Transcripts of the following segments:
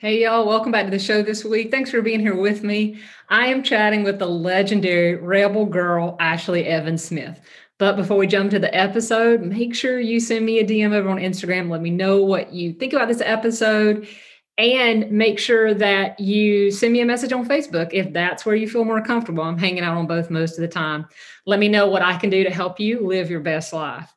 Hey, y'all, welcome back to the show this week. Thanks for being here with me. I am chatting with the legendary Rebel Girl, Ashley Evans Smith. But before we jump to the episode, make sure you send me a DM over on Instagram. Let me know what you think about this episode. And make sure that you send me a message on Facebook if that's where you feel more comfortable. I'm hanging out on both most of the time. Let me know what I can do to help you live your best life.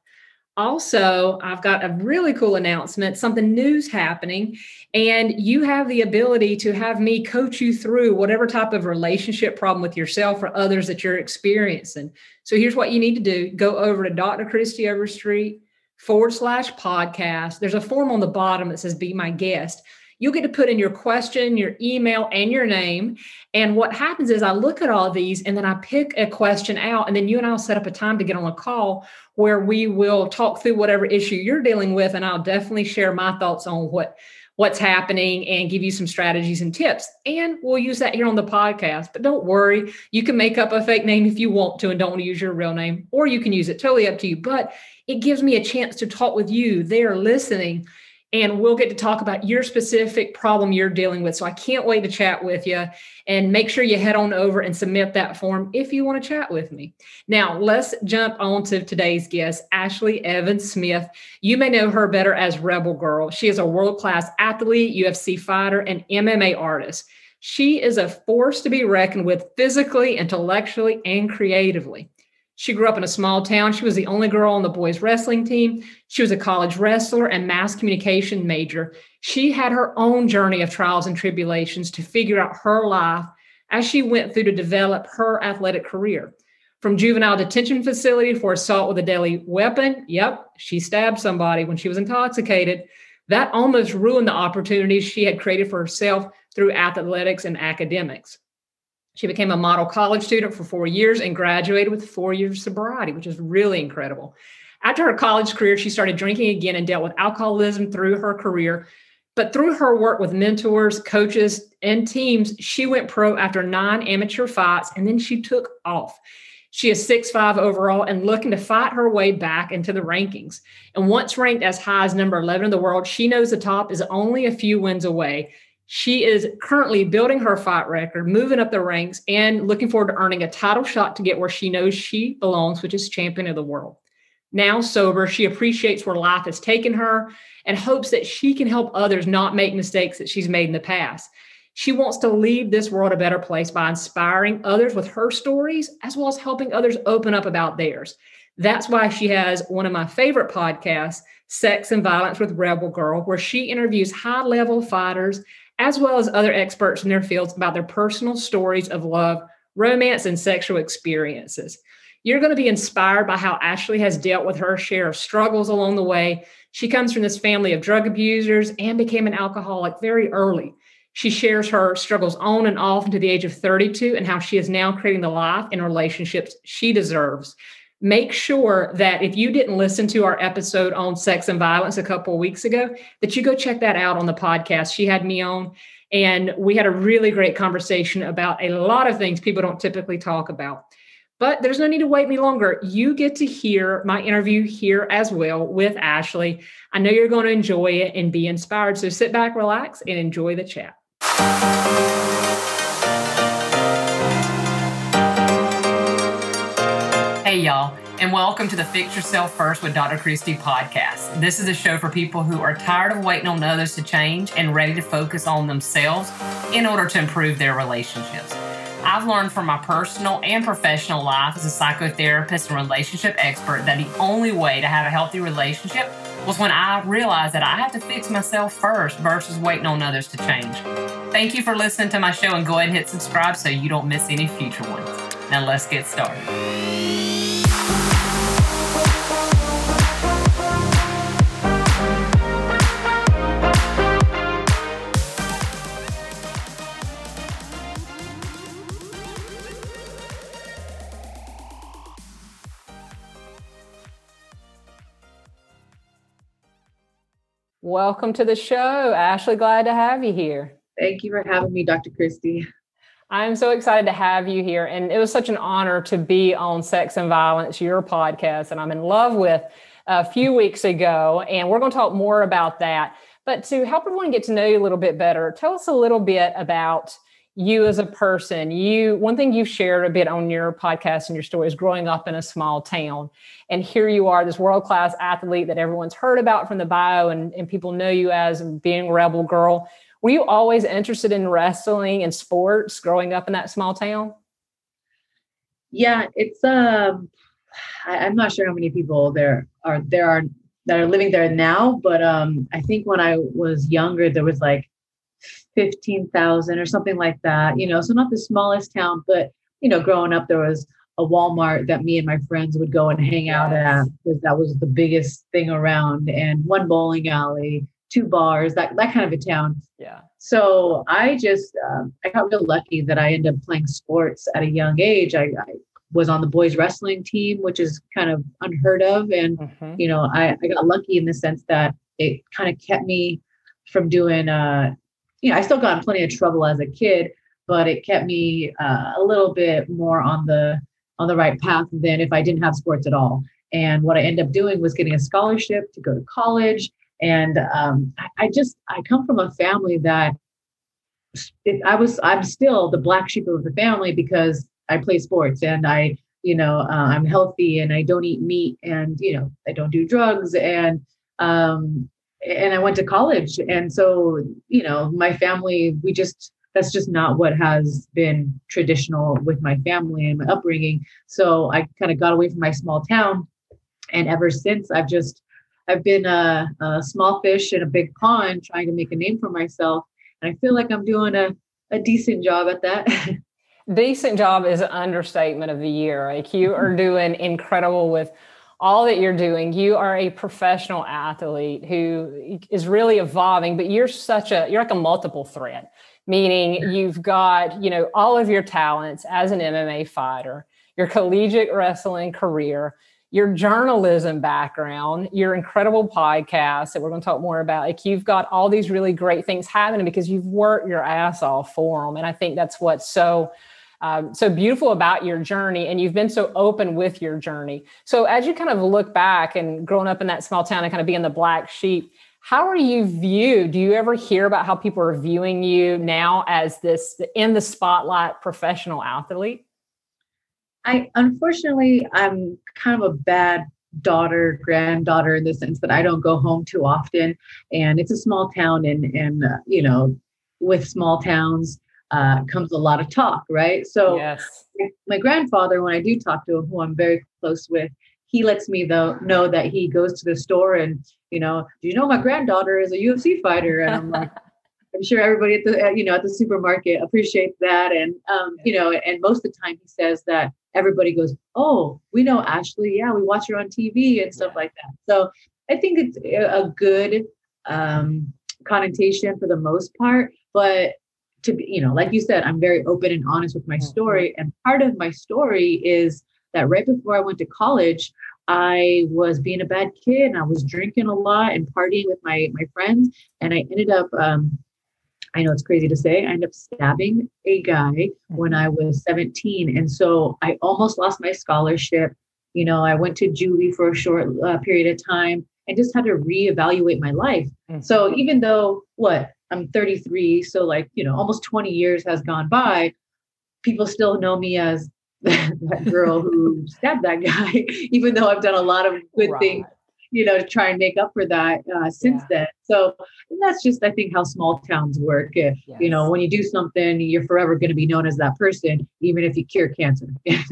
Also, I've got a really cool announcement, something new's happening, and you have the ability to have me coach you through whatever type of relationship problem with yourself or others that you're experiencing. So here's what you need to do go over to Dr. Kristie Overstreet forward slash podcast. There's a form on the bottom that says be my guest you'll get to put in your question, your email, and your name. And what happens is I look at all these and then I pick a question out, and then you and I'll set up a time to get on a call where we will talk through whatever issue you're dealing with, and I'll definitely share my thoughts on what what's happening and give you some strategies and tips. And we'll use that here on the podcast. But don't worry, you can make up a fake name if you want to and don't want to use your real name, or you can use it totally up to you. But it gives me a chance to talk with you there listening and we'll get to talk about your specific problem you're dealing with. So I can't wait to chat with you and make sure you head on over and submit that form if you want to chat with me. Now, let's jump on to today's guest, Ashley Evans Smith. You may know her better as Rebel Girl. She is a world class athlete, UFC fighter, and MMA artist. She is a force to be reckoned with physically, intellectually, and creatively. She grew up in a small town. She was the only girl on the boys' wrestling team. She was a college wrestler and mass communication major. She had her own journey of trials and tribulations to figure out her life as she went through to develop her athletic career. From juvenile detention facility for assault with a deadly weapon. Yep, she stabbed somebody when she was intoxicated. That almost ruined the opportunities she had created for herself through athletics and academics. She became a model college student for four years and graduated with four years sobriety, which is really incredible. After her college career, she started drinking again and dealt with alcoholism through her career. But through her work with mentors, coaches, and teams, she went pro after nine amateur fights and then she took off. She is six five overall and looking to fight her way back into the rankings. And once ranked as high as number 11 in the world, she knows the top is only a few wins away. She is currently building her fight record, moving up the ranks, and looking forward to earning a title shot to get where she knows she belongs, which is champion of the world. Now sober, she appreciates where life has taken her and hopes that she can help others not make mistakes that she's made in the past. She wants to leave this world a better place by inspiring others with her stories, as well as helping others open up about theirs. That's why she has one of my favorite podcasts, Sex and Violence with Rebel Girl, where she interviews high level fighters as well as other experts in their fields about their personal stories of love, romance, and sexual experiences. You're going to be inspired by how Ashley has dealt with her share of struggles along the way. She comes from this family of drug abusers and became an alcoholic very early. She shares her struggles on and off into the age of 32 and how she is now creating the life and relationships she deserves make sure that if you didn't listen to our episode on sex and violence a couple of weeks ago, that you go check that out on the podcast. She had me on, and we had a really great conversation about a lot of things people don't typically talk about. But there's no need to wait any longer. You get to hear my interview here as well with Ashley. I know you're going to enjoy it and be inspired. So sit back, relax, and enjoy the chat. Y'all, and welcome to the Fix Yourself First with Dr. Kristie podcast. This is a show for people who are tired of waiting on others to change and ready to focus on themselves in order to improve their relationships. I've learned from my personal and professional life as a psychotherapist and relationship expert that the only way to have a healthy relationship was when I realized that I have to fix myself first versus waiting on others to change. Thank you for listening to my show and go ahead and hit subscribe so you don't miss any future ones. Now let's get started. Welcome to the show. Ashley, glad to have you here. Thank you for having me, Dr. Kristie. I'm so excited to have you here. And it was such an honor to be on Sex and Violence, your podcast, and I'm in love with a few weeks ago. And we're going to talk more about that. But to help everyone get to know you a little bit better, tell us a little bit about you as a person you one thing you've shared a bit on your podcast and your story is growing up in a small town. And here you are this world class athlete that everyone's heard about from the bio and, and people know you as being rebel girl. Were you always interested in wrestling and sports growing up in that small town? Yeah it's um I, i'm not sure how many people there are there are that are living there now but um i think when i was younger there was like 15,000 or something like that, you know, so not the smallest town, but, you know, growing up, there was a Walmart that me and my friends would go and hang out at because that was the biggest thing around, and one bowling alley, two bars, that, that kind of a town. Yeah. So I just, um, I got real lucky that I ended up playing sports at a young age. I, I was on the boys wrestling team, which is kind of unheard of. And, mm-hmm. you know, I, I got lucky in the sense that it kind of kept me from doing uh, you know, I still got in plenty of trouble as a kid, but it kept me uh, a little bit more on the on the right path than if I didn't have sports at all. And what I ended up doing was getting a scholarship to go to college. And um, I just I come from a family that I was I'm still the black sheep of the family because I play sports and I you know uh, I'm healthy and I don't eat meat and you know I don't do drugs and um, and I went to college. And so, you know, my family, we just, that's just not what has been traditional with my family and my upbringing. So I kind of got away from my small town. And ever since, I've just, I've been a, a small fish in a big pond trying to make a name for myself. And I feel like I'm doing a, a decent job at that. decent job is an understatement of the year. Like you are doing incredible with all that you're doing. You are a professional athlete who is really evolving, but you're such a you're like a multiple threat, meaning you've got, you know, all of your talents as an MMA fighter, your collegiate wrestling career, your journalism background, your incredible podcast that we're going to talk more about. Like you've got all these really great things happening because you've worked your ass off for them. And I think that's what's so um, so beautiful about your journey and you've been so open with your journey. So as you kind of look back and growing up in that small town and kind of being the black sheep how are you viewed? Do you ever hear about how people are viewing you now as this in the spotlight professional athlete? I unfortunately i'm kind of a bad daughter granddaughter in the sense that i don't go home too often and it's a small town and and uh, you know with small towns uh, comes a lot of talk, right? So yes. my grandfather, when I do talk to him, who I'm very close with, he lets me though know that he goes to the store and you know, do you know my granddaughter is a UFC fighter? And I'm like, I'm sure everybody at the you know at the supermarket appreciates that, and um, you know, and most of the time he says that everybody goes, oh, we know Ashley, yeah, we watch her on TV and stuff like that. So I think it's a good um, connotation for the most part, but to be, you know, like you said, I'm very open and honest with my mm-hmm. story. And part of my story is that right before I went to college, I was being a bad kid and I was drinking a lot and partying with my my friends. And I ended up um, I know it's crazy to say, I ended up stabbing a guy when I was 17. And so I almost lost my scholarship. You know, I went to juvie for a short uh, period of time and just had to reevaluate my life. Mm-hmm. So even though what I'm 33, so like, you know, almost 20 years has gone by. People still know me as that girl who stabbed that guy, even though I've done a lot of good right. things you know, to try and make up for that uh, since yeah. then. So that's just, I think, how small towns work. Yes. You know, when you do something, you're forever going to be known as that person, even if you cure cancer.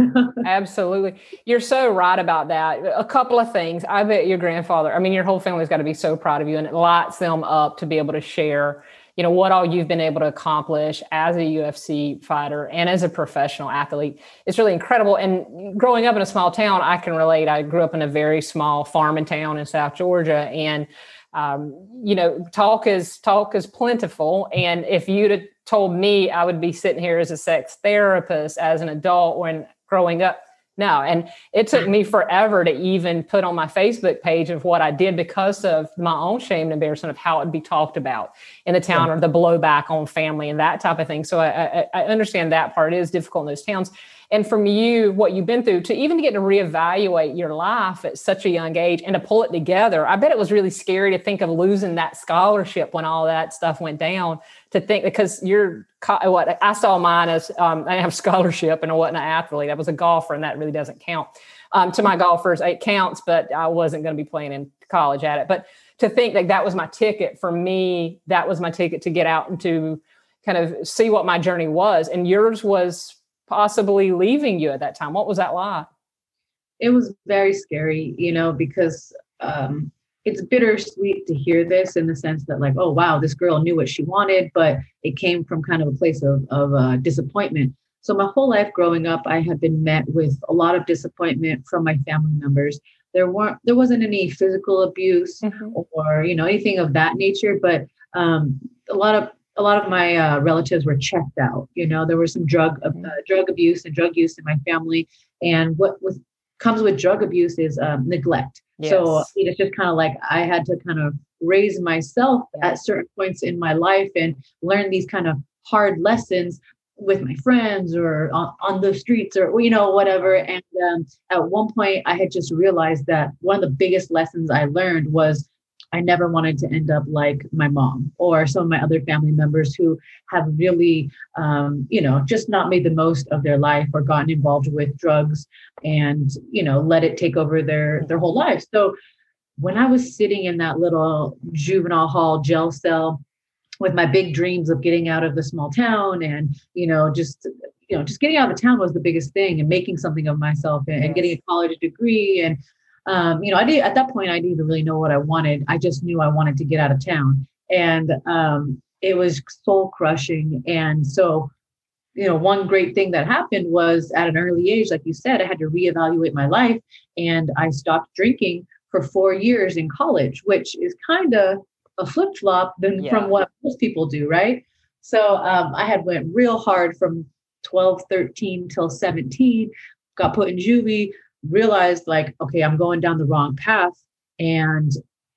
Absolutely. You're so right about that. A couple of things. I bet your grandfather, I mean, your whole family's got to be so proud of you and it lights them up to be able to share you know what all you've been able to accomplish as a UFC fighter and as a professional athlete. It's really incredible. And growing up in a small town, I can relate. I grew up in a very small farming town in South Georgia, and um, you know, talk is talk is plentiful. And if you'd have told me I would be sitting here as a sex therapist as an adult when growing up, no. And it took me forever to even put on my Facebook page of what I did because of my own shame and embarrassment of how it'd be talked about in the town yeah. or the blowback on family and that type of thing. So I, I, I understand that part is difficult in those towns and from you what you've been through to even to get to reevaluate your life at such a young age and to pull it together i bet it was really scary to think of losing that scholarship when all that stuff went down to think because you're what i saw mine as um, i have scholarship and i wasn't an athlete i was a golfer and that really doesn't count um, to my golfers it counts but i wasn't going to be playing in college at it but to think that that was my ticket for me that was my ticket to get out and to kind of see what my journey was and yours was possibly leaving you at that time. What was that like? It was very scary, you know, because um, it's bittersweet to hear this in the sense that, like, oh, wow, this girl knew what she wanted, but it came from kind of a place of, of uh, disappointment. So, my whole life growing up, I have been met with a lot of disappointment from my family members. There weren't, there wasn't any physical abuse mm-hmm. or, you know, anything of that nature, but um, a lot of a lot of my uh, relatives were checked out. You know, there was some drug uh, mm-hmm. drug abuse and drug use in my family, and what with, comes with drug abuse is um, neglect. Yes. So it's just kind of like I had to kind of raise myself yeah. at certain points in my life and learn these kind of hard lessons with my friends or on, on the streets or you know whatever and um, at one point i had just realized that one of the biggest lessons i learned was I never wanted to end up like my mom or some of my other family members who have really, um, you know, just not made the most of their life or gotten involved with drugs and, you know, let it take over their their whole life. So when I was sitting in that little juvenile hall jail cell with my big dreams of getting out of the small town and, you know, just you know, just getting out of the town was the biggest thing and making something of myself and, and getting a college degree and um, you know, I did at that point I didn't even really know what I wanted. I just knew I wanted to get out of town. And um, it was soul crushing. And so, you know, one great thing that happened was at an early age, like you said, I had to reevaluate my life and I stopped drinking for four years in college, which is kind of a flip flop than yeah. from what most people do, right? So um, I had went real hard from 12, 13 till 17, got put in juvie, realized like, okay, I'm going down the wrong path and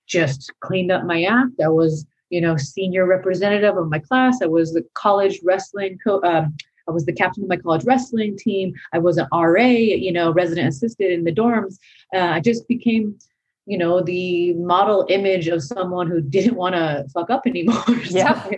just cleaned up my act. I was, you know, senior representative of my class. I was the college wrestling co- um, I was the captain of my college wrestling team. I was an RA, you know, resident assistant in the dorms. Uh, I just became, you know, the model image of someone who didn't want to fuck up anymore. Yeah.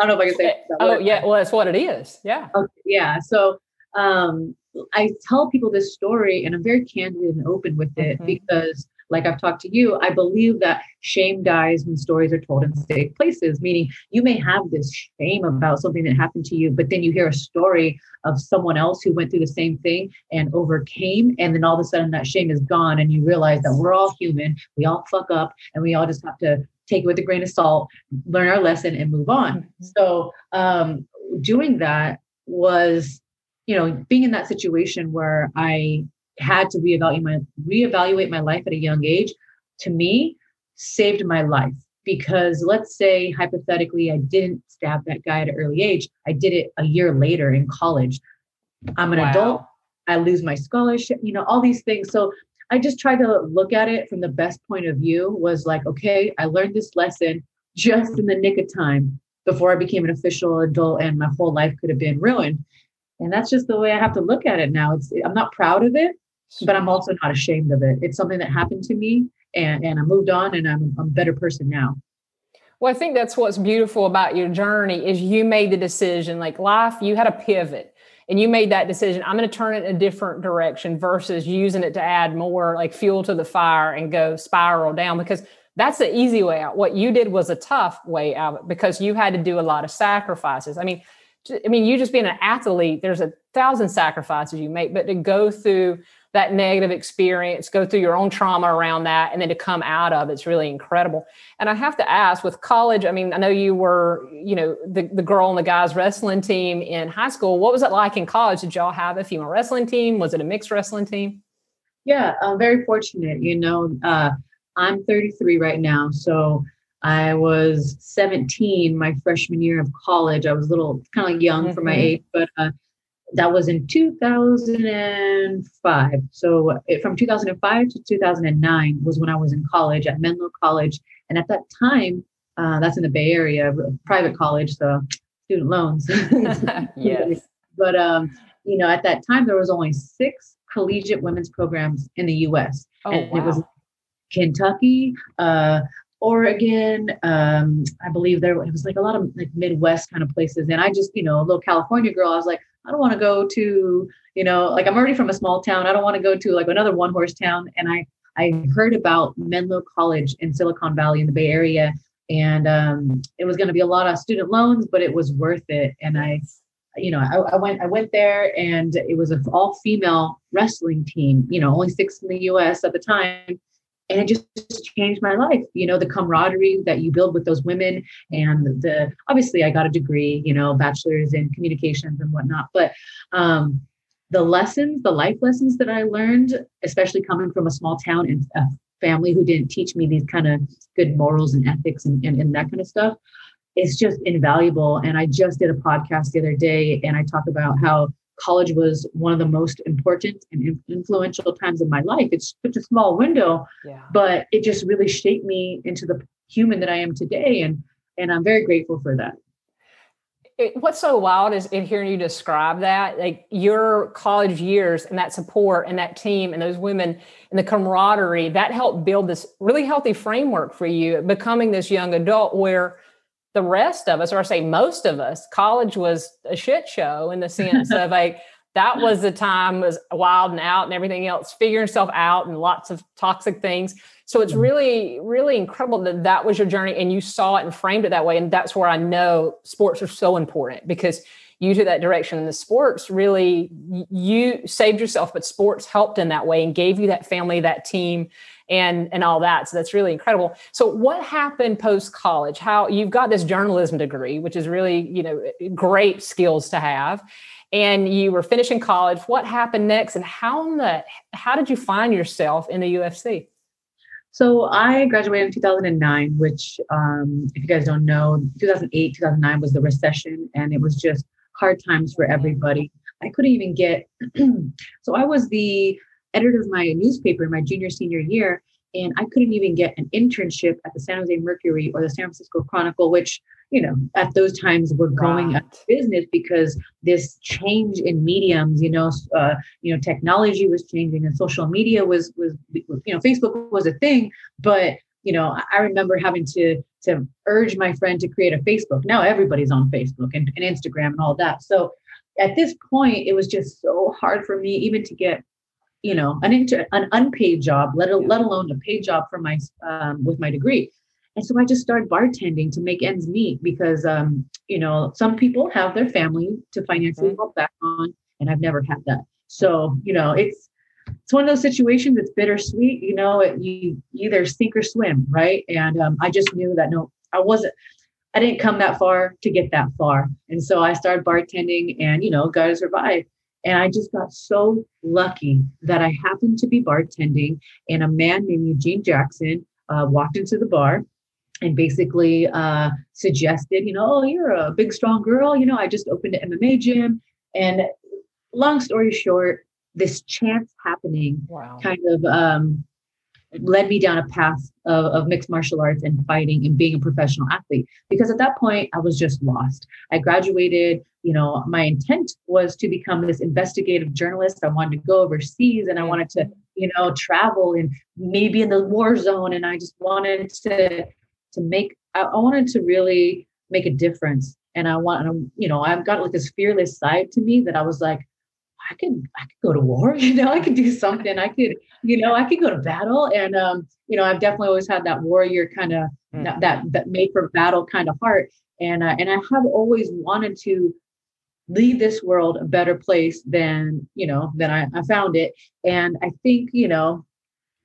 I don't know if I can say. oh, yeah. Well, that's what it is. Yeah. Okay, yeah. So, um, I tell people this story and I'm very candid and open with it mm-hmm. because, like I've talked to you, I believe that shame dies when stories are told in safe places, meaning you may have this shame about something that happened to you, but then you hear a story of someone else who went through the same thing and overcame. And then all of a sudden that shame is gone and you realize that we're all human, we all fuck up, and we all just have to take it with a grain of salt, learn our lesson, and move on. Mm-hmm. So, um, doing that was you know, being in that situation where I had to reevaluate my reevaluate my life at a young age, to me, saved my life. Because let's say hypothetically I didn't stab that guy at an early age, I did it a year later in college. I'm an wow. adult, I lose my scholarship, you know, all these things. So I just tried to look at it from the best point of view was like, okay, I learned this lesson just in the nick of time before I became an official adult and my whole life could have been ruined. And that's just the way I have to look at it now. It's I'm not proud of it, but I'm also not ashamed of it. It's something that happened to me and, and I moved on and I'm, I'm a better person now. Well, I think that's what's beautiful about your journey is you made the decision, like life, you had a pivot and you made that decision. I'm going to turn it in a different direction versus using it to add more like fuel to the fire and go spiral down because that's the easy way out. What you did was a tough way out because you had to do a lot of sacrifices. I mean, I mean, you just being an athlete, there's a thousand sacrifices you make, but to go through that negative experience, go through your own trauma around that, and then to come out of it's really incredible. And I have to ask with college, I mean, I know you were, you know, the, the girl on the guys wrestling team in high school. What was it like in college? Did y'all have a female wrestling team? Was it a mixed wrestling team? Yeah, I'm very fortunate. You know, uh, I'm 33 right now. So I was 17 my freshman year of college. I was a little kind of young mm-hmm. for my age, but uh, that was in 2005. So it, from 2005 to 2009 was when I was in college at Menlo College. And at that time, uh, that's in the Bay Area, private college, so student loans. yes. But um, you know, at that time there was only six collegiate women's programs in the U.S. Oh, and wow. it was Kentucky, uh, Oregon. Um, I believe there it was like a lot of like Midwest kind of places. And I just, you know, a little California girl, I was like, I don't want to go to, you know, like I'm already from a small town. I don't want to go to like another one horse town. And I I heard about Menlo College in Silicon Valley in the Bay Area. And um, it was going to be a lot of student loans, but it was worth it. And I, you know, I, I went I went there and it was an all female wrestling team, you know, only six in the US at the time and it just, just changed my life. You know the camaraderie that you build with those women and the obviously i got a degree you know bachelor's in communications and whatnot but um the lessons the life lessons that i learned especially coming from a small town and a family who didn't teach me these kind of good morals and ethics and, and, and that kind of stuff it's just invaluable. And i just did a podcast the other day and i talk about how college was one of the most important and influential times of my life. It's such a small window, yeah. but it just really shaped me into the human that I am today. And and I'm very grateful for that. It, what's so wild is in hearing you describe that, like your college years and that support and that team and those women and the camaraderie that helped build this really healthy framework for you becoming this young adult where the rest of us, or I say most of us, college was a shit show in the sense of like that was the time was wild and out and everything else, figuring yourself out and lots of toxic things. So it's mm-hmm. really, really incredible that that was your journey and you saw it and framed it that way. And that's where I know sports are so important because you took that direction and the sports really you saved yourself but sports helped in that way and gave you that family that team and and all that so that's really incredible so what happened post college how you've got this journalism degree which is really you know great skills to have and you were finishing college what happened next and how in the how did you find yourself in the ufc so I graduated in 2009, which, um, if you guys don't know, 2008, 2009 was the recession, and it was just hard times for everybody. I couldn't even get. so I was the editor of my newspaper my junior senior year, and I couldn't even get an internship at the San Jose Mercury or the San Francisco Chronicle, which you know at those times were going out of business because this change in mediums, you know, uh, you know, technology was changing and social media was was you know Facebook was a thing, but you know I remember having to to urge my friend to create a Facebook. Now everybody's on Facebook and, and Instagram and all that. So at this point, it was just so hard for me even to get you know an inter, an unpaid job let, a, let alone a paid job for my um, with my degree. And so i just started bartending to make ends meet because um, you know some people have their family to financially mm-hmm. fall back on and i've never had that. So you know it's it's one of those situations it's bittersweet you know it, you either sink or swim right? And um, i just knew that no i wasn't i didn't come that far to get that far. And so i started bartending and you know got to survive and I just got so lucky that I happened to be bartending, and a man named Eugene Jackson uh, walked into the bar and basically uh, suggested, you know, oh, you're a big, strong girl. You know, I just opened an MMA gym. And long story short, this chance happening wow. kind of um, led me down a path of, of, mixed martial arts and fighting and being a professional athlete. Because at that point i was just lost. I graduated you know my intent was to become this investigative journalist. I wanted to go overseas and i wanted to you know travel and maybe in the war zone. And i just wanted to to make i, I wanted to really make a difference. And i want you know i've got like this fearless side to me that i was like I could I could go to war, you know, I could do something. I could, you know, I could go to battle. And um, you know, I've definitely always had that warrior kind of mm. that, that made for battle kind of heart. And uh, and I have always wanted to leave this world a better place than, you know, than I, I found it. And I think, you know,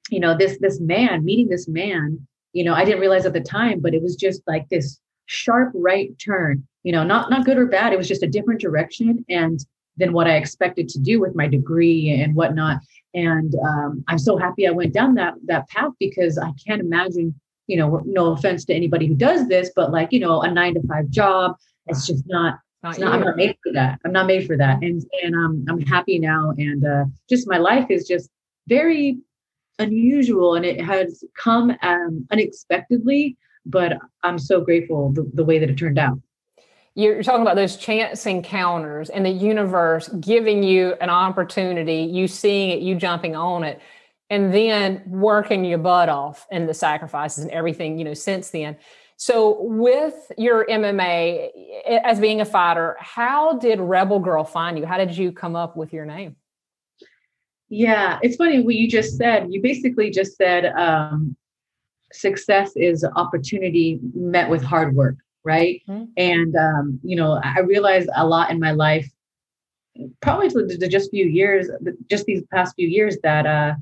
you know, this this man, meeting this man, you know, I didn't realize at the time, but it was just like this sharp right turn, you know, not not good or bad. It was just a different direction. And than what I expected to do with my degree and whatnot. And um, I'm so happy I went down that that path because I can't imagine, you know, no offense to anybody who does this, but like, you know, a nine to five job, it's just not Not not, I'm not made for that. I'm not made for that. And and um, I'm happy now. And uh, just my life is just very unusual and it has come um, unexpectedly, but I'm so grateful the, the way that it turned out you're talking about those chance encounters and the universe giving you an opportunity, you seeing it, you jumping on it, and then working your butt off and the sacrifices and everything, you know, since then. So, with your MMA as being a fighter, how did Rebel Girl find you? How did you come up with your name? Yeah, it's funny what you just said. You basically just said um, success is opportunity met with hard work right? Mm-hmm. And um, you know, I realized a lot in my life, probably to, just few years, just these past few years, that uh,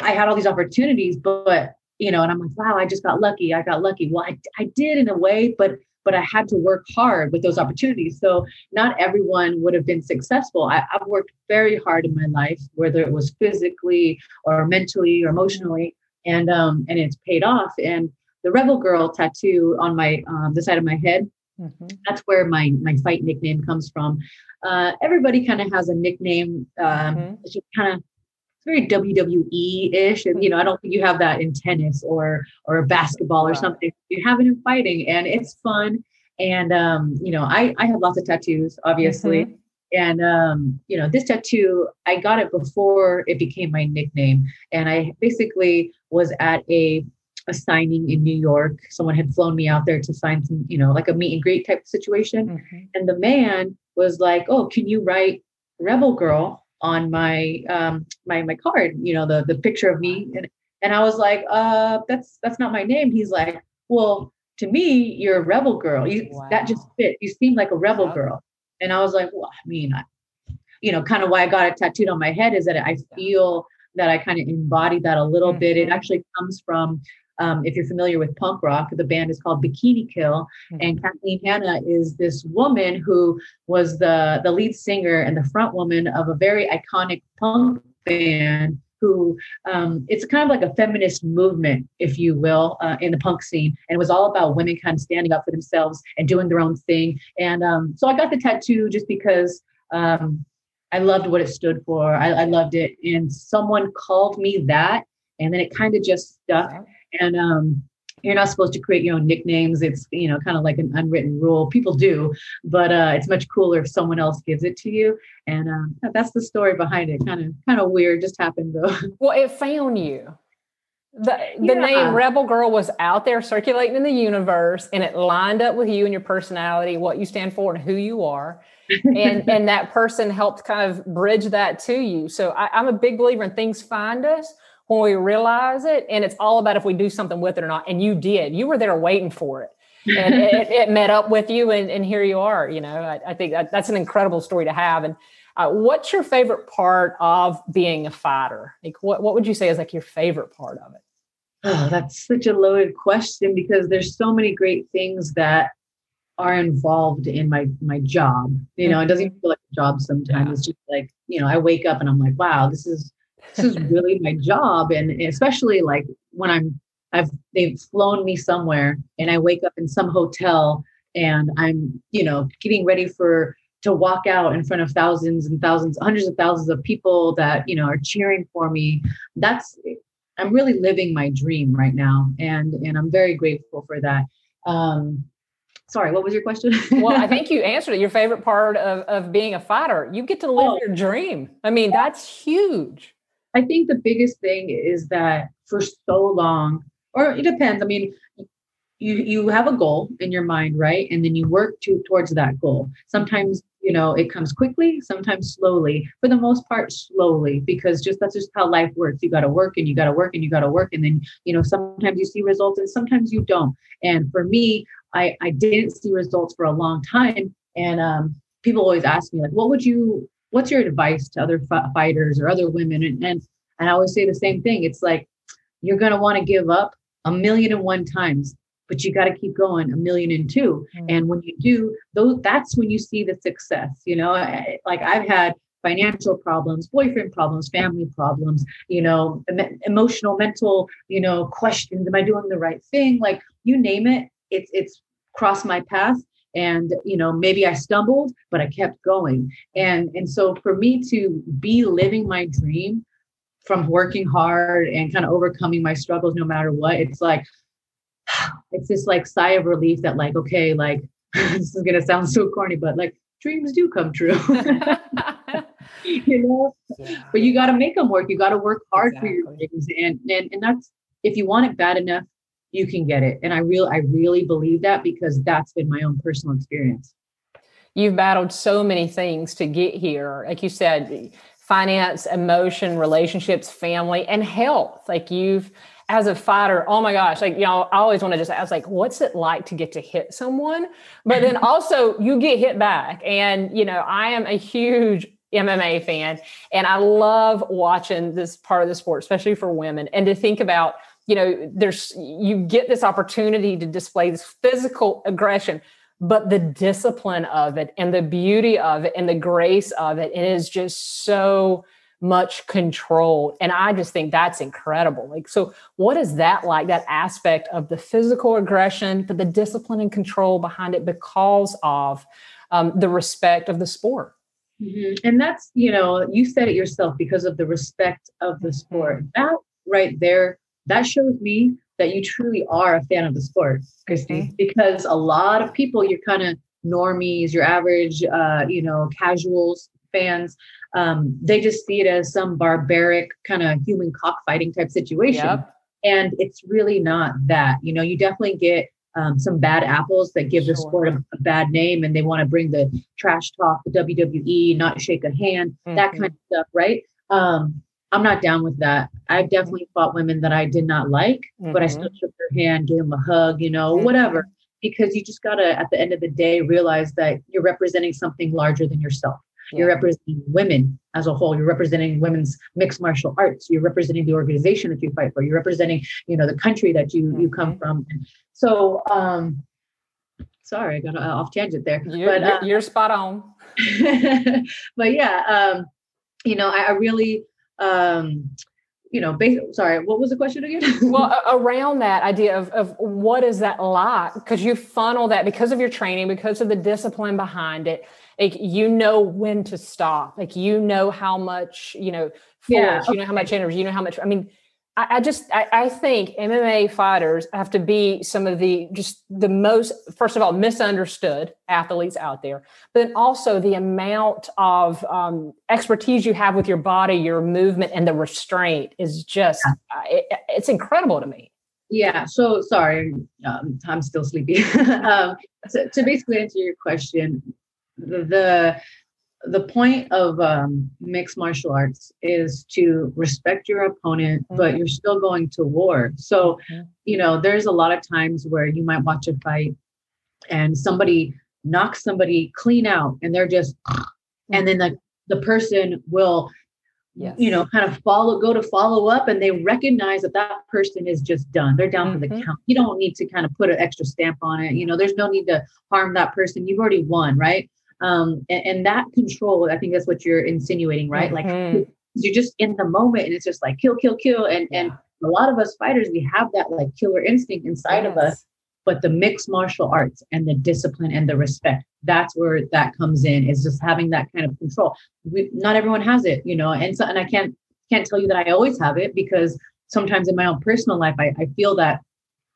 I had all these opportunities, but you know, and I'm like, wow, I just got lucky. I got lucky. Well, I, I did in a way, but but I had to work hard with those opportunities. So not everyone would have been successful. I, have worked very hard in my life, whether it was physically or mentally or emotionally, and um, and it's paid off. And the rebel girl tattoo on my um, the side of my head mm-hmm. that's where my my fight nickname comes from uh, everybody kind of has a nickname um, mm-hmm. it's just kind of very WWE-ish, and you know, I don't think you have that in tennis or or basketball or something. You have it in fighting, and it's fun. And um, you know, I I have lots of tattoos, obviously, mm-hmm. and um, you know, this tattoo I got it before it became my nickname, and I basically was at a a signing in New York. Someone had flown me out there to sign some, you know, like a meet and greet type of situation. Mm-hmm. And the man was like, "Oh, can you write Rebel Girl on my um my my card? You know, the the picture of me." And and I was like, "Uh, that's that's not my name." He's like, "Well, to me, you're a rebel girl. You wow. that just fit. You seem like a rebel girl." And I was like, "Well, I mean, I, you know, kind of why I got it tattooed on my head is that I feel." that I kind of embody that a little mm-hmm. bit. It actually comes from um, if you're familiar with punk rock, the band is called Bikini Kill, mm-hmm. and Kathleen Hanna is this woman who was the the lead singer and the front woman of a very iconic punk band. Who um, it's kind of like a feminist movement, if you will, uh, in the punk scene, and it was all about women kind of standing up for themselves and doing their own thing. And um, so I got the tattoo just because um, I loved what it stood for. I, I loved it, and someone called me that, and then it kind of just stuck. And um, you're not supposed to create your own nicknames. It's you know kind of like an unwritten rule. People do, but uh, it's much cooler if someone else gives it to you. And um, that's the story behind it. Kind of kind of weird. Just happened though. Well, it found you. The, the yeah. name Rebel Girl was out there circulating in the universe and it lined up with you and your personality, what you stand for and who you are. and and that person helped kind of bridge that to you. So I, I'm a big believer in things find us when we realize it. And it's all about if we do something with it or not. And you did, you were there waiting for it. and it, it, met up with you and, and here you are, you know, I, I think that, that's an incredible story to have. And uh, what's your favorite part of being a fighter? Like what, what would you say is like your favorite part of it? Oh, that's such a loaded question because there's so many great things that are involved in my my job. You know, it doesn't mm-hmm. feel like a job sometimes. Yeah. It's just like, you know, I wake up and I'm like, wow, this is this is really my job. And especially like when i'm i've they've flown me somewhere and i wake up in some hotel and i'm you know getting ready for to walk out in front of thousands and thousands hundreds of thousands of people that you know are cheering for me. That's i'm really living my dream right now. And and i'm very grateful for that. Um sorry what was your question? Well i think you answered it your favorite part of, of being a fighter. You get to live oh. your dream. I mean that's huge I think the biggest thing is that for so long, or it depends. I mean, you you have a goal in your mind, right? And then you work to towards that goal. Sometimes you know it comes quickly, sometimes slowly. For the most part, slowly, because just that's just how life works. You got to work and you got to work and you got to work, and then you know sometimes you see results and sometimes you don't. And for me, I I didn't see results for a long time, and um, people always ask me like, what would you what's your advice to other f- fighters or other women? And, and, and I always say the same thing. It's like, you're going to want to give up a million and one times, but you got to keep going a million and two. and mm-hmm. And when you do those, that's when you see the success, you know, I, like I've had financial problems, boyfriend problems, family problems, you know, em- emotional, mental, you know, questions. Am I doing the right thing? Like you name it, it's, it's crossed my path and you know maybe i stumbled but i kept going and and so for me to be living my dream from working hard and kind of overcoming my struggles no matter what it's like it's this like sigh of relief that like okay like this is gonna sound so corny but like dreams do come true you know yeah. but you got to make them work you got to work hard exactly. for your dreams and, and and that's if you want it bad enough you can get it and i really i really believe that because that's been my own personal experience you've battled so many things to get here like you said finance emotion relationships family and health like you've as a fighter, oh my gosh, like, you know, I always want to just ask, like, what's it like to get to hit someone? But then also you get hit back. And, you know, I am a huge MMA fan and I love watching this part of the sport, especially for women. And to think about, you know, there's, you get this opportunity to display this physical aggression, but the discipline of it and the beauty of it and the grace of it, it is just so, much control. And I just think that's incredible. Like, so what is that like, that aspect of the physical aggression, but the discipline and control behind it because of um, the respect of the sport? Mm-hmm. And that's, you know, you said it yourself because of the respect of the sport. Mm-hmm. That right there, that shows me that you truly are a fan of the sport, Kristie, because a lot of people, you're kind of normies, your average, uh, you know, casuals, fans, um, they just see it as some barbaric kind of human cockfighting type situation. Yep. And it's really not that. You know, you definitely get um, some bad apples that give sure. the sport a, a, bad name and they want to bring the trash talk, the WWE, not shake a hand, mm-hmm. that kind of stuff, right? Um, I'm not down with that. I've definitely fought women that I did not like, mm-hmm. but I still shook their hand, gave them a hug, you know, mm-hmm. whatever. Because you just gotta, at the end of the day, realize that you're representing something larger than yourself. Yeah. You're representing women as a whole. You're representing women's mixed martial arts. You're representing the organization that you fight for. You're representing, you know, the country that you mm-hmm. you come mm-hmm. from. So, um, sorry, I got off tangent there. You're, but, uh, you're spot on. but yeah, um, you know, I, I really, um, you know, basically, sorry, what was the question again? well, around that idea of, of what is that like? Because you funnel that because of your training, because of the discipline behind it like you know when to stop like you know how much you know force, yeah, okay. you know how much energy you know how much i mean I, I just I, I, think MMA fighters have to be some of the just the most first of all misunderstood athletes out there, but then also the amount of um, expertise you have with your body, your movement, and the restraint is just uh, it, it's incredible to me. Yeah. So sorry, um, I'm still sleepy. um, so, to basically answer your question, the the point of um, mixed martial arts is to respect your opponent, mm-hmm. but you're still going to war. So, mm-hmm. you know, there's a lot of times where you might watch a fight and somebody knocks somebody clean out and they're just, mm-hmm. and then the, the person will, yes. you know, kind of follow, go to follow up and they recognize that that person is just done. They're down mm-hmm. for the count. You don't need to kind of put an extra stamp on it. You know, there's no need to harm that person. You've already won, right? Um, and, and, that control i think that's what you're insinuating right mm-hmm. like you're just in the moment and it's just like kill kill kill and yeah. and a lot of us fighters we have that like killer instinct inside yes. of us but the mixed martial arts and the discipline and the respect that's where that comes in is just having that kind of control we, not everyone has it you know and so and i can't can't tell you that i always have it because sometimes in my own personal life i, I feel that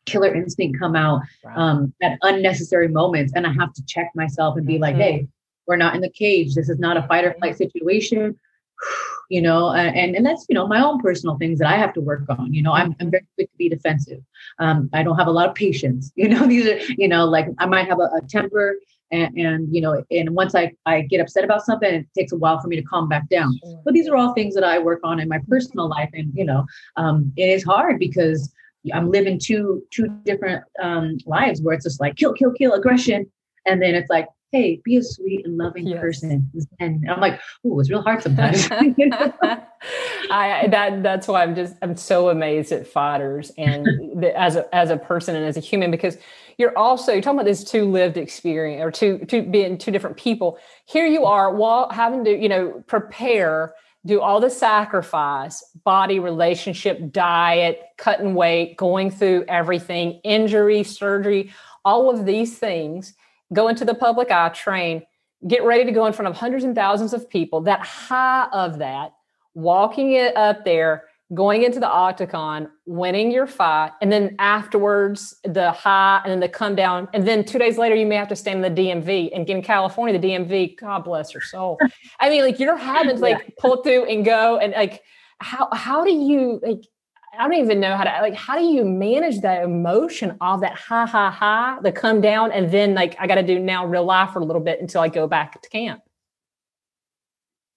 killer instinct come out um, at unnecessary moments. And I have to check myself and be mm-hmm. like, hey, we're not in the cage. This is not a fight or flight situation. You know, and and that's you know my own personal things that I have to work on. You know, I'm I'm very quick to be defensive. Um, I don't have a lot of patience. You know, these are you know like I might have a, a temper and, and, you know and once I, I get upset about something it takes a while for me to calm back down but these are all things that i work on in my personal life and you know um, it is hard because I'm living two two different um, lives where it's just like kill, kill, kill, aggression, and then it's like, hey, be a sweet and loving yes. person. And I'm like, oh, it's real hard sometimes. I that that's why I'm just I'm so amazed at fighters and the, as a as a person and as a human because you're also you're talking about this two lived experience or two two being two different people. Here you are while having to you know prepare do all the sacrifice, body, relationship, diet, cutting weight, going through everything, injury, surgery, all of these things. go into the public eye, train, get ready to go in front of hundreds and thousands of people, that high of that, walking it up there, going into the octagon, winning your fight, and then afterwards the high and then the come down. And then two days later, you may have to stand in the DMV. And get in California, the DMV, God bless your soul. I mean, like you're having to like yeah. pull through and go and like how how do you like I don't even know how to like how do you manage that emotion of that high, high, high, the come down, and then like I gotta do now real life for a little bit until I go back to camp.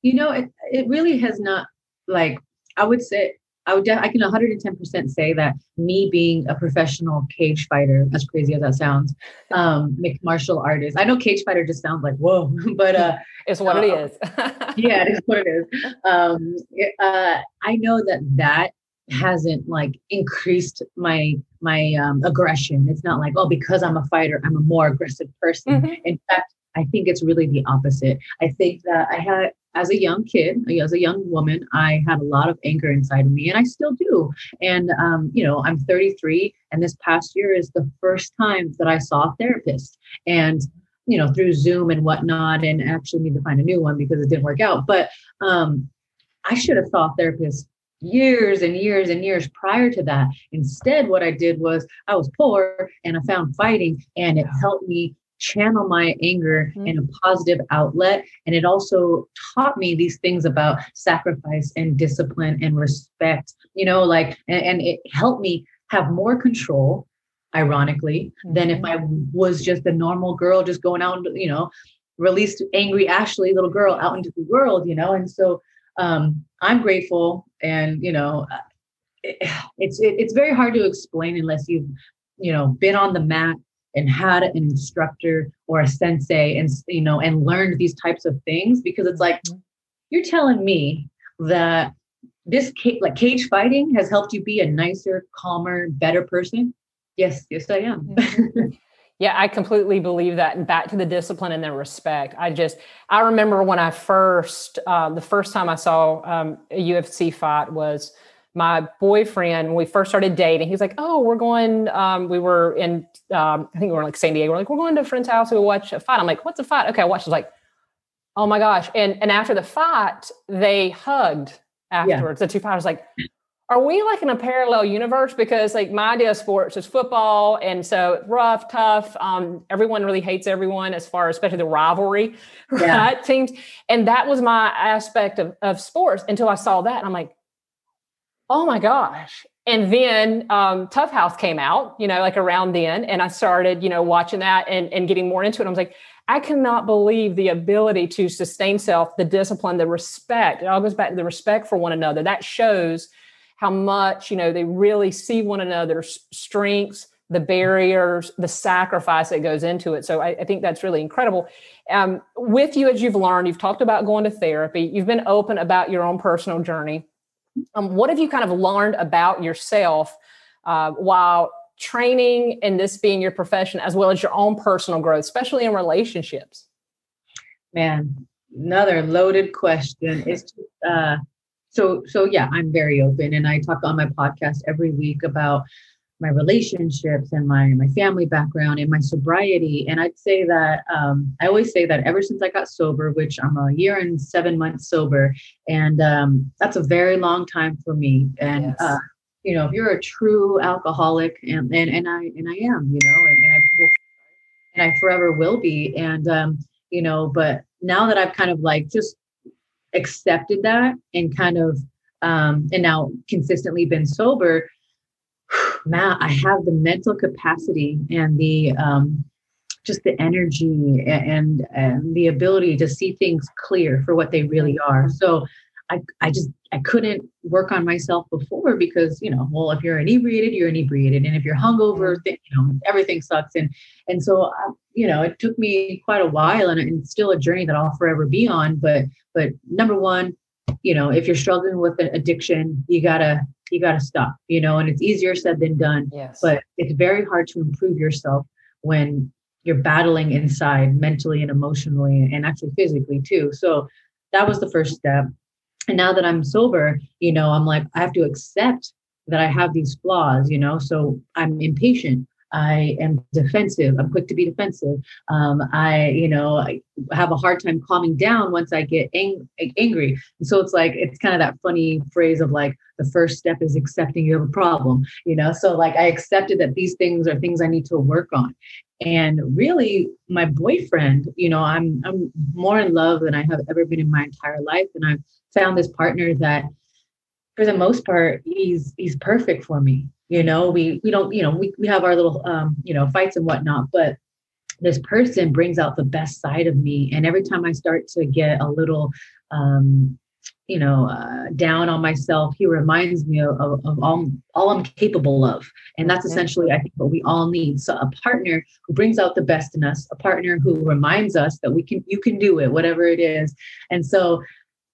You know, it it really has not like I would say I would I can 110% say that me being a professional cage fighter, as crazy as that sounds, um, mixed martial artist. I know cage fighter just sounds like whoa, but uh, it's what uh, it is. yeah, it is what it is. Um, uh, I know that that hasn't like increased my my um, aggression. It's not like oh because I'm a fighter, I'm a more aggressive person. Mm-hmm. In fact, I think it's really the opposite. I think that I had as a young kid, as a young woman, I had a lot of anger inside of me, and I still do. And um, you know, I'm 33, and this past year is the first time that I saw a therapist, and you know, through Zoom and whatnot, and actually need to find a new one because it didn't work out. But um, I should have saw a therapist years and years and years prior to that. Instead, what I did was I was poor and I found fighting, and it helped me channel my anger mm-hmm. in a positive outlet. And it also taught me these things about sacrifice and discipline and respect, you know, like, and, and it helped me have more control, ironically, mm-hmm. than if mm-hmm. I was just a normal girl just going out, you know, released angry Ashlee, little girl, out into the world, you know. And so um, I'm grateful, and you know, it's it, it's very hard to explain unless you've you know been on the mat and had an instructor or a sensei and you know and learned these types of things because it's like mm-hmm. you're telling me that this like cage fighting has helped you be a nicer calmer better person yes yes i am mm-hmm. yeah i completely believe that and back to the discipline and the respect i just i remember when i first uh, the first time i saw um, a ufc fight was my boyfriend when we first started dating he's like oh we're going um, we were in um, i think we were in like san diego. We're like we're going to a friend's house we watch a fight. I'm like what's a fight? Okay i watched it like oh my gosh. And and after the fight they hugged afterwards yeah. the two fighters like are we like in a parallel universe? Because like my idea of sports is football and so rough tough um, everyone really hates everyone as far as especially the rivalry yeah. right teams. And that was my aspect of, of sports until i saw that and i'm like oh my gosh. And then um, Tough House came out, you know, like around then. And I started, you know, watching that and, and getting more into it. I was like, I cannot believe the ability to sustain self, the discipline, the respect. It all goes back to the respect for one another. That shows how much, you know, they really see one another's strengths, the barriers, the sacrifice that goes into it. So I, I think that's really incredible. Um, with you, as you've learned, you've talked about going to therapy, you've been open about your own personal journey um, what have you kind of learned about yourself uh, while training and this being your profession, as well as your own personal growth, especially in relationships? Man, another loaded question. It's just, uh, so so yeah, I'm very open, and I talk on my podcast every week about my relationships and my my family background and my sobriety. And i'd say that um, i always say that ever since i got sober which i'm a year and seven months sober and um, that's a very long time for me. And yes. uh, you know if you're a true alcoholic and and, and i and i am you know and, and i and i forever will be. And um, you know but now that i've kind of like just accepted that and kind of um, and now consistently been sober Matt, I have the mental capacity and the um, just the energy and, and the ability to see things clear for what they really are. So I, I just I couldn't work on myself before because you know well if you're inebriated you're inebriated. And if you're hungover then, you know everything sucks. And and so uh, you know it took me quite a while and it's still a journey that I'll forever be on. But but number one you know if you're struggling with an addiction you gotta you got to stop, you know, and it's easier said than done. Yes. But it's very hard to improve yourself when you're battling inside mentally and emotionally and actually physically too. So that was the first step. And now that I'm sober, you know, I'm like, I have to accept that I have these flaws, you know, so I'm impatient. I am defensive. I'm quick to be defensive. Um, I, you know, I have a hard time calming down once I get ang- angry. And so it's like, it's kind of that funny phrase of like, the first step is accepting you have a problem, you know? So like, I accepted that these things are things I need to work on. And really, my boyfriend, you know, I'm I'm more in love than I have ever been in my entire life, and I've found this partner that, for the most part, he's he's perfect for me you know? We we don't you know we, we have our little um you know fights and whatnot but this person brings out the best side of me. And every time i start to get a little um you know uh, down on myself he reminds me of, of, of, all all i'm capable of. And that's essentially i think what we all need. So a partner who brings out the best in us a partner who reminds us that we can you can do it whatever it is. And so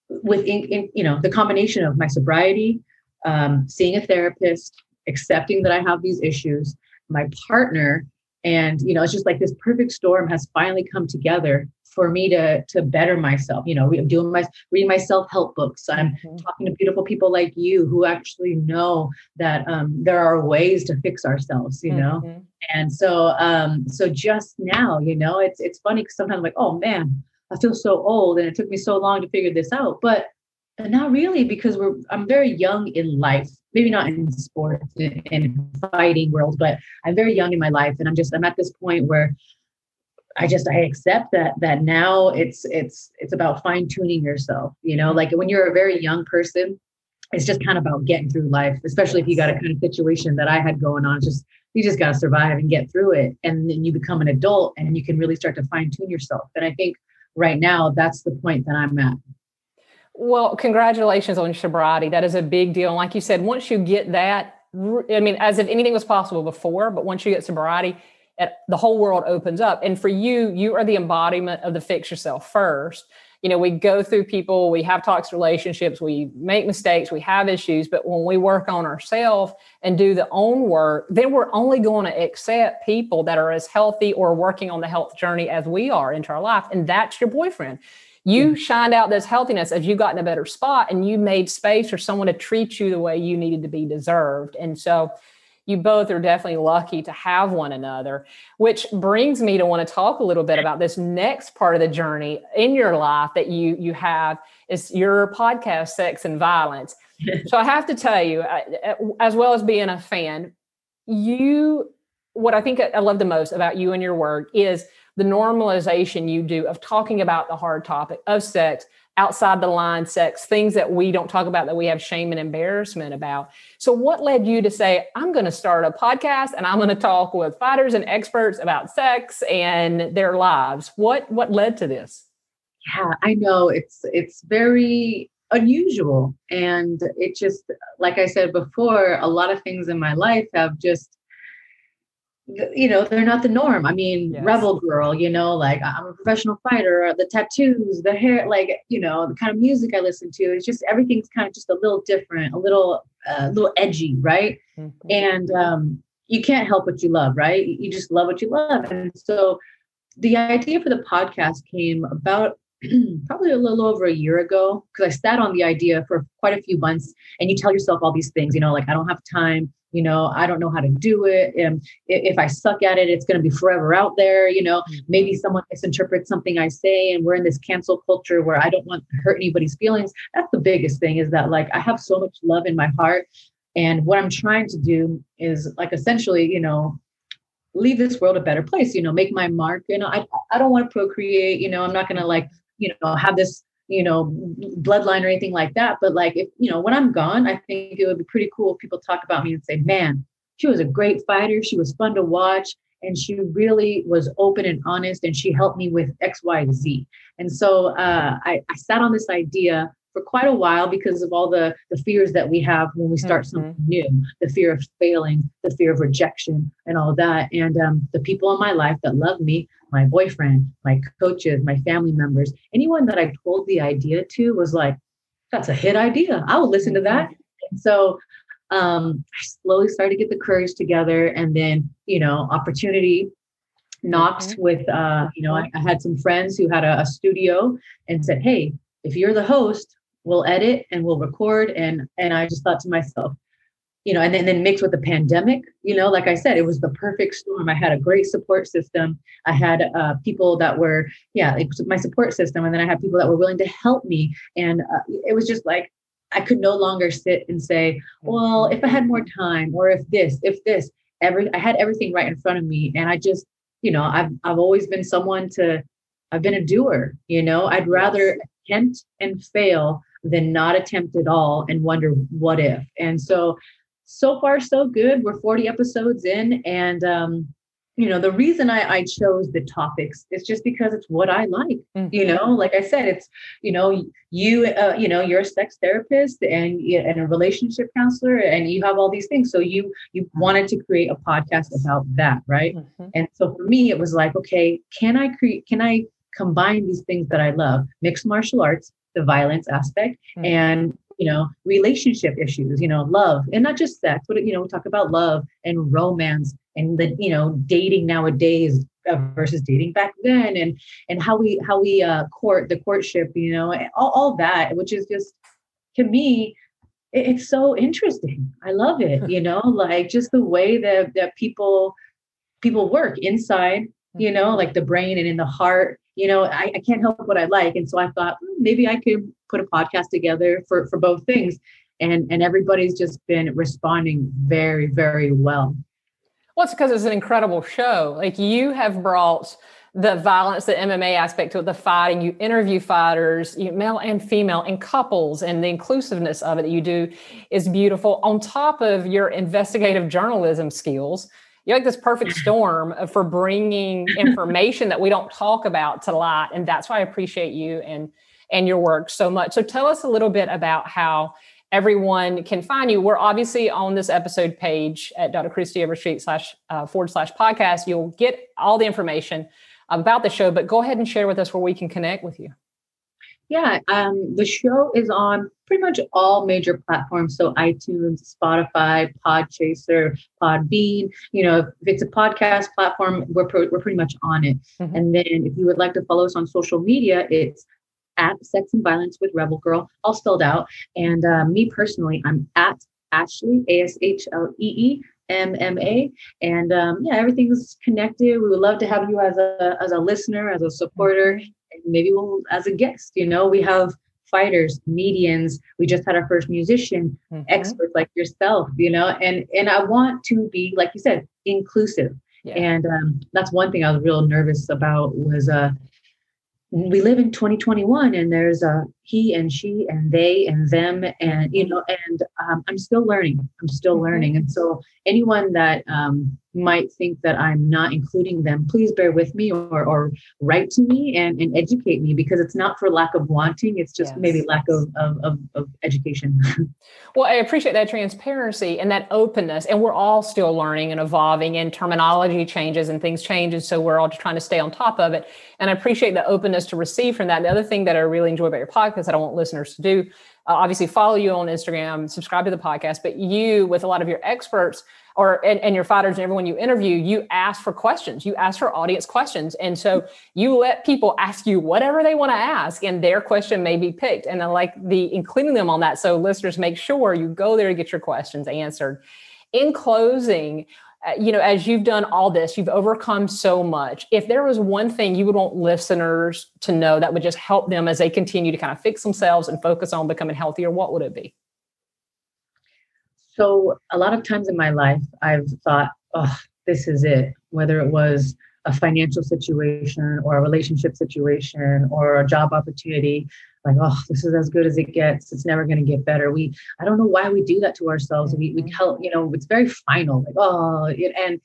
with in, in, you know the combination of my sobriety um, seeing a therapist accepting that I have these issues, my partner, and you know, it's just like this perfect storm has finally come together for me to to better myself. You know, I'm doing my reading my self help books. I'm mm-hmm. talking to beautiful people like you who actually know that um, there are ways to fix ourselves. You know, mm-hmm. and so um, so just now, you know, it's it's funny because sometimes I'm like, oh man, I feel so old, and it took me so long to figure this out, but not really because we're I'm very young in life maybe not in sports and fighting world, but I'm very young in my life, and I'm just I'm at this point where I just I accept that that now it's it's it's about fine tuning yourself. You know, like when you're a very young person, it's just kind of about getting through life, especially if you got a kind of situation that I had going on. It's just you just got to survive and get through it, and then you become an adult and you can really start to fine tune yourself. And I think right now that's the point that I'm at. Well, congratulations on sobriety. That is a big deal. And like you said, once you get that, I mean, as if anything was possible before, but once you get sobriety, the whole world opens up. And for you, you are the embodiment of the fix yourself first. You know, we go through people, we have toxic relationships, we make mistakes, we have issues, but when we work on ourselves and do the own work, then we're only going to accept people that are as healthy or working on the health journey as we are into our life. And that's your boyfriend you mm-hmm. shined out this healthiness as you got in a better spot and you made space for someone to treat you the way you needed to be deserved. And so you both are definitely lucky to have one another, which brings me to want to talk a little bit about this next part of the journey in your life that you you have is your podcast, Sex and Violence. so I have to tell you, uh, as well as being a fan, you what I think I love the most about you and your work is the normalization you do of talking about the hard topic of sex outside the line sex things that we don't talk about that we have shame and embarrassment about. So what led you to say i'm going to start a podcast and i'm going to talk with fighters and experts about sex and their lives what what led to this? Yeah i know. It's it's very unusual. And it just like i said before a lot of things in my life have just you know they're not the norm. I mean yes. rebel girl you know like i'm a professional fighter the tattoos the hair like you know the kind of music i listen to it's just everything's kind of just a little different a little a uh, little edgy right? Mm-hmm. and um you can't help what you love right? You just love what you love. And so the idea for the podcast came about probably a little over a year ago because i sat on the idea for quite a few months and you tell yourself all these things you know like i don't have time you know i don't know how to do it and if i suck at it it's going to be forever out there you know? Mm-hmm. maybe someone misinterprets something i say and we're in this cancel culture where i don't want to hurt anybody's feelings. That's the biggest thing is that like i have so much love in my heart and what i'm trying to do is like essentially you know leave this world a better place you know make my mark you know? I, I don't want to procreate you know? I'm not going to like you know have this you know, bloodline or anything like that. But like, if, you know, when I'm gone, I think it would be pretty cool if people talk about me and say, man, she was a great fighter. She was fun to watch. And she really was open and honest. And she helped me with X, Y, Z. And so uh, I, I sat on this idea for quite a while because of all the, the fears that we have when we start mm-hmm. something new the fear of failing, the fear of rejection, and all that. And um, the people in my life that love me, my boyfriend, my coaches, my family members, anyone that I told the idea to was like, that's a hit idea. I will listen to that. And so um, I slowly started to get the courage together. And then, you know, opportunity knocked mm-hmm. with, uh, you know, I, I, had some friends who had a, a studio and said, hey, if you're the host, we'll edit and we'll record. And, and I just thought to myself, you know, and then, then mixed with the pandemic, you know, like I said, it was the perfect storm. I had a great support system. I had uh, people that were, yeah, it was my support system. And then I had people that were willing to help me. And uh, it was just like, I could no longer sit and say, well, if I had more time or if this, if this, every, I had everything right in front of me. And I just, you know, I've, I've always been someone to, I've been a doer, you know, I'd rather attempt and fail than not attempt at all and wonder what if. And so so far so good we're 40 episodes in and um you know the reason I, I chose the topics is just because it's what i like mm-hmm. you know like i said it's you know you uh, you know you're a sex therapist and and a relationship counselor and you have all these things so you you wanted to create a podcast about that right mm-hmm. and so for me it was like okay can i create can i combine these things that i love mixed martial arts the violence aspect mm-hmm. and you know, relationship issues, you know, love, and not just sex, but, you know, we talk about love and romance and the, you know, dating nowadays versus dating back then and, and how we, how we uh, court the courtship, you know, all, all that, which is just, to me, it's so interesting. I love it, you know, like just the way that, that people, people work inside, you know, like the brain and in the heart you know, I, I can't help what I like. And so I thought hmm, maybe I could put a podcast together for, for both things. And, and everybody's just been responding very, very well. Well, it's because it's an incredible show. Like you have brought the violence, the MMA aspect to it, the fighting. You interview fighters, you, male and female, and couples, and the inclusiveness of it that you do is beautiful. On top of your investigative journalism skills, you're like this perfect storm for bringing information that we don't talk about to light and that's why i appreciate you and and your work so much. So tell us a little bit about how everyone can find you. We're obviously on this episode page at dr. Kristie overstreet slash uh, forward slash podcast. You'll get all the information about the show but go ahead and share with us where we can connect with you. Yeah, um, the show is on pretty much all major platforms. So iTunes, Spotify, Podchaser, Podbean. You know, if, it's a podcast platform, we're, pro- we're pretty much on it. Mm-hmm. And then if you would like to follow us on social media, it's at Sex and Violence with Rebel Girl, all spelled out. And uh, me personally, I'm at Ashlee, A S H L E E M M A. And um, yeah, everything's connected. We would love to have you as a as a listener, as a supporter, mm-hmm maybe we'll as a guest you know we have fighters medians we just had our first musician mm-hmm. experts like yourself you know and and i want to be like you said inclusive yeah. and um, that's one thing i was real nervous about was uh we live in 2021 and there's a he and she and they and them and you know and um, i'm still learning i'm still mm-hmm. learning and so anyone that um, might think that I'm not including them, please bear with me or, or write to me and, and educate me because it's not for lack of wanting, it's just yes. maybe lack of, of, of, of education. well, I appreciate that transparency and that openness. And we're all still learning and evolving, and terminology changes and things change. And so we're all just trying to stay on top of it. And I appreciate the openness to receive from that. The other thing that I really enjoy about your podcast that I want listeners to do uh, obviously follow you on Instagram, subscribe to the podcast, but you, with a lot of your experts, or and, and your fighters and everyone you interview, you ask for questions. You ask for audience questions. And so you let people ask you whatever they want to ask, and their question may be picked. And I like the including them on that. So listeners, make sure you go there to get your questions answered. In closing, uh, you know, as you've done all this, you've overcome so much. If there was one thing you would want listeners to know that would just help them as they continue to kind of fix themselves and focus on becoming healthier, what would it be? So, a lot of times in my life, I've thought, oh, this is it, whether it was a financial situation or a relationship situation or a job opportunity like oh this is as good as it gets. It's never going to get better. We i don't know why we do that to ourselves. We we mm-hmm. tell you know it's very final like oh and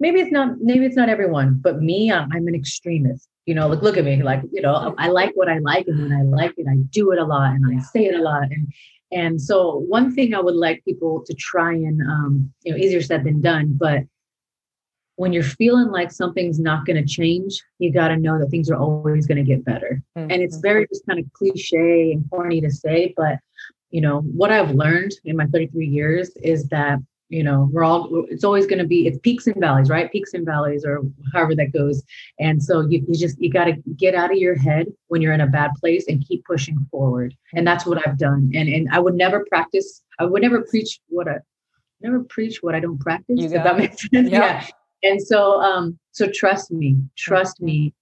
maybe it's not maybe it's not everyone but me i'm, I'm an extremist you know like look at me like you know i like what i like and when i like it i do it a lot and i say it a lot and and so one thing I would like people to try and um, you know easier said than done, but when you're feeling like something's not going to change, you got to know that things are always going to get better. Mm-hmm. And it's very just kind of cliche and corny to say, but you know what I've learned in my 33 years is that you know we're all it's always going to be it's peaks and valleys right peaks and valleys or however that goes and so you, you just you got to get out of your head when you're in a bad place and keep pushing forward and that's what i've done and and i would never practice i would never preach what i never preach what I don't practice. You got that makes sense. Yep. Yeah. And so, um, so trust me, trust me,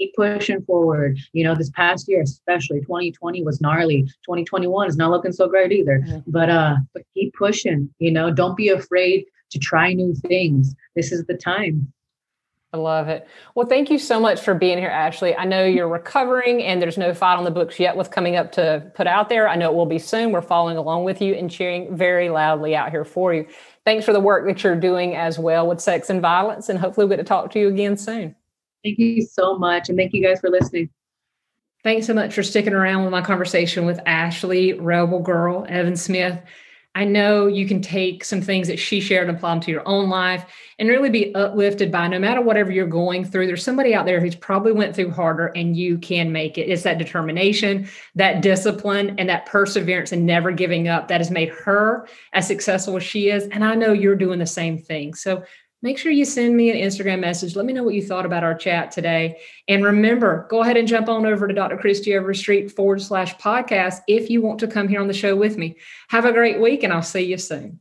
keep pushing forward. You know, this past year, especially 2020 was gnarly. 2021 is not looking so great either. Mhm. But uh, but keep pushing. You know, don't be afraid to try new things. This is the time. I love it. Well, thank you so much for being here, Ashlee. I know you're recovering and there's no fight on the books yet with coming up to put out there. I know it will be soon. We're following along with you and cheering very loudly out here for you. Thanks for the work that you're doing as well with sex and violence. And hopefully we'll get to talk to you again soon. Thank you so much, and thank you guys for listening. Thanks so much for sticking around with my conversation with Ashlee, Rebel Girl, Evans-Smith. I know you can take some things that she shared and apply them to your own life and really be uplifted by no matter whatever you're going through. There's somebody out there who's probably went through harder and you can make it. It's that determination, that discipline, and that perseverance and never giving up that has made her as successful as she is. And I know you're doing the same thing. So make sure you send me an Instagram message. Let me know what you thought about our chat today. And remember, go ahead and jump on over to Dr. Kristie Overstreet forward slash podcast if you want to come here on the show with me. Have a great week, and I'll see you soon.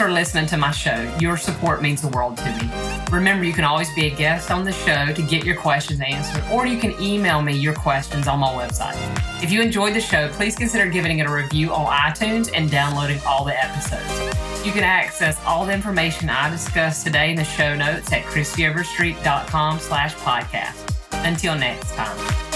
For listening to my show. Your support means the world to me. Remember, you can always be a guest on the show to get your questions answered, or you can email me your questions on my website. If you enjoyed the show, please consider giving it a review on iTunes and downloading all the episodes. You can access all the information I discussed today in the show notes at kristieoverstreet.com slash podcast. Until next time.